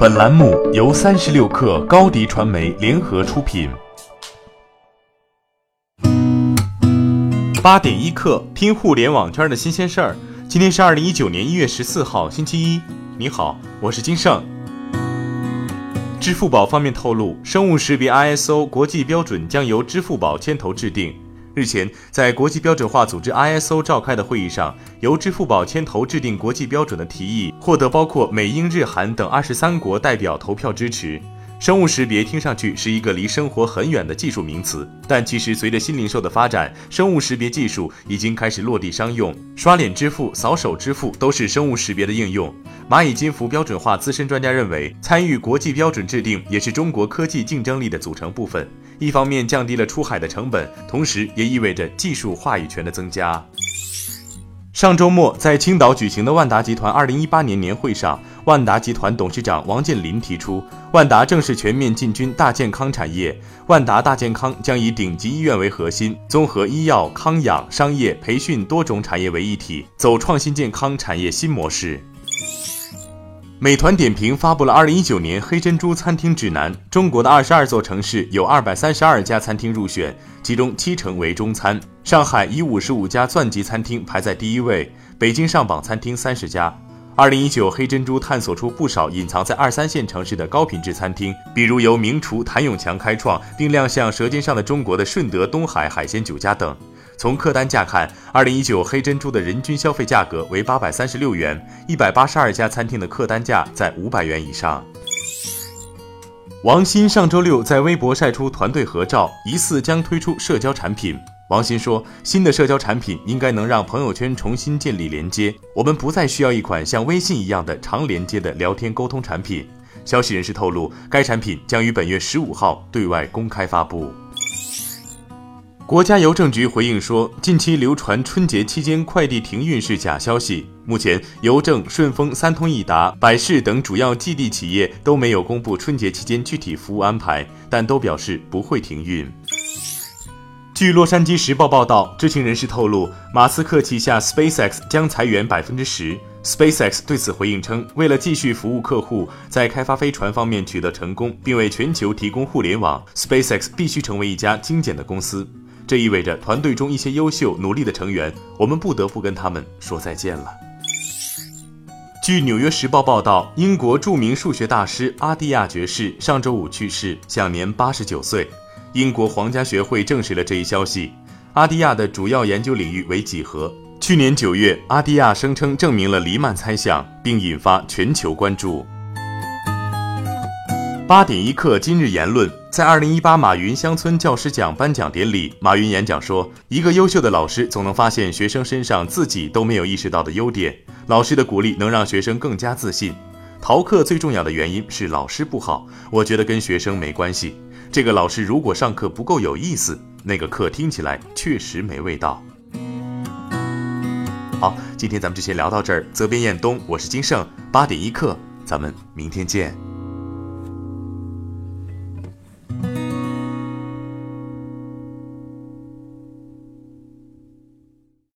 本栏目由三十六氪高低传媒联合出品。八点一刻，听互联网圈的新鲜事儿。今天是二零一九年一月十四号，星期一。你好，我是金盛。支付宝方面透露，生物识别 ISO 国际标准将由支付宝牵头制定。日前，在国际标准化组织 ISO 召开的会议上，由支付宝牵头制定国际标准的提议获得包括美、英、日、韩等二十三国代表投票支持。生物识别听上去是一个离生活很远的技术名词，但其实随着新零售的发展，生物识别技术已经开始落地商用。刷脸支付、扫手支付都是生物识别的应用。蚂蚁金服标准化资深专家认为，参与国际标准制定也是中国科技竞争力的组成部分。一方面降低了出海的成本，同时也意味着技术话语权的增加。上周末，在青岛举行的万达集团二零一八年年会上，万达集团董事长王健林提出，万达正式全面进军大健康产业。万达大健康将以顶级医院为核心，综合医药、康养、商业、培训多种产业为一体，走创新健康产业新模式。美团点评发布了二零一九年黑珍珠餐厅指南，中国的二十二座城市有二百三十二家餐厅入选，其中七成为中餐。上海以五十五家钻级餐厅排在第一位，北京上榜餐厅三十家。二零一九黑珍珠探索出不少隐藏在二三线城市的高品质餐厅，比如由名厨谭永强开创并亮相《舌尖上的中国》的顺德东海海鲜酒家等。从客单价看，二零一九黑珍珠的人均消费价格为八百三十六元，一百八十二家餐厅的客单价在五百元以上。王鑫上周六在微博晒出团队合照，疑似将推出社交产品。王鑫说，新的社交产品应该能让朋友圈重新建立连接，我们不再需要一款像微信一样的长连接的聊天沟通产品。消息人士透露，该产品将于本月十五号对外公开发布。国家邮政局回应说，近期流传春节期间快递停运是假消息。目前，邮政、顺丰、三通一达、百世等主要寄递企业都没有公布春节期间具体服务安排，但都表示不会停运。据《洛杉矶时报》报道，知情人士透露，马斯克旗下 SpaceX 将裁员百分之十。SpaceX 对此回应称，为了继续服务客户，在开发飞船方面取得成功，并为全球提供互联网，SpaceX 必须成为一家精简的公司。这意味着团队中一些优秀努力的成员，我们不得不跟他们说再见了。据《纽约时报》报道，英国著名数学大师阿蒂亚爵士上周五去世，享年八十九岁。英国皇家学会证实了这一消息。阿蒂亚的主要研究领域为几何。去年九月，阿蒂亚声称证明了黎曼猜想，并引发全球关注。八点一刻，今日言论。在二零一八马云乡村教师奖颁奖典礼，马云演讲说：“一个优秀的老师总能发现学生身上自己都没有意识到的优点。老师的鼓励能让学生更加自信。逃课最重要的原因是老师不好，我觉得跟学生没关系。这个老师如果上课不够有意思，那个课听起来确实没味道。”好，今天咱们就先聊到这儿。责编：彦东，我是金盛。八点一刻，咱们明天见。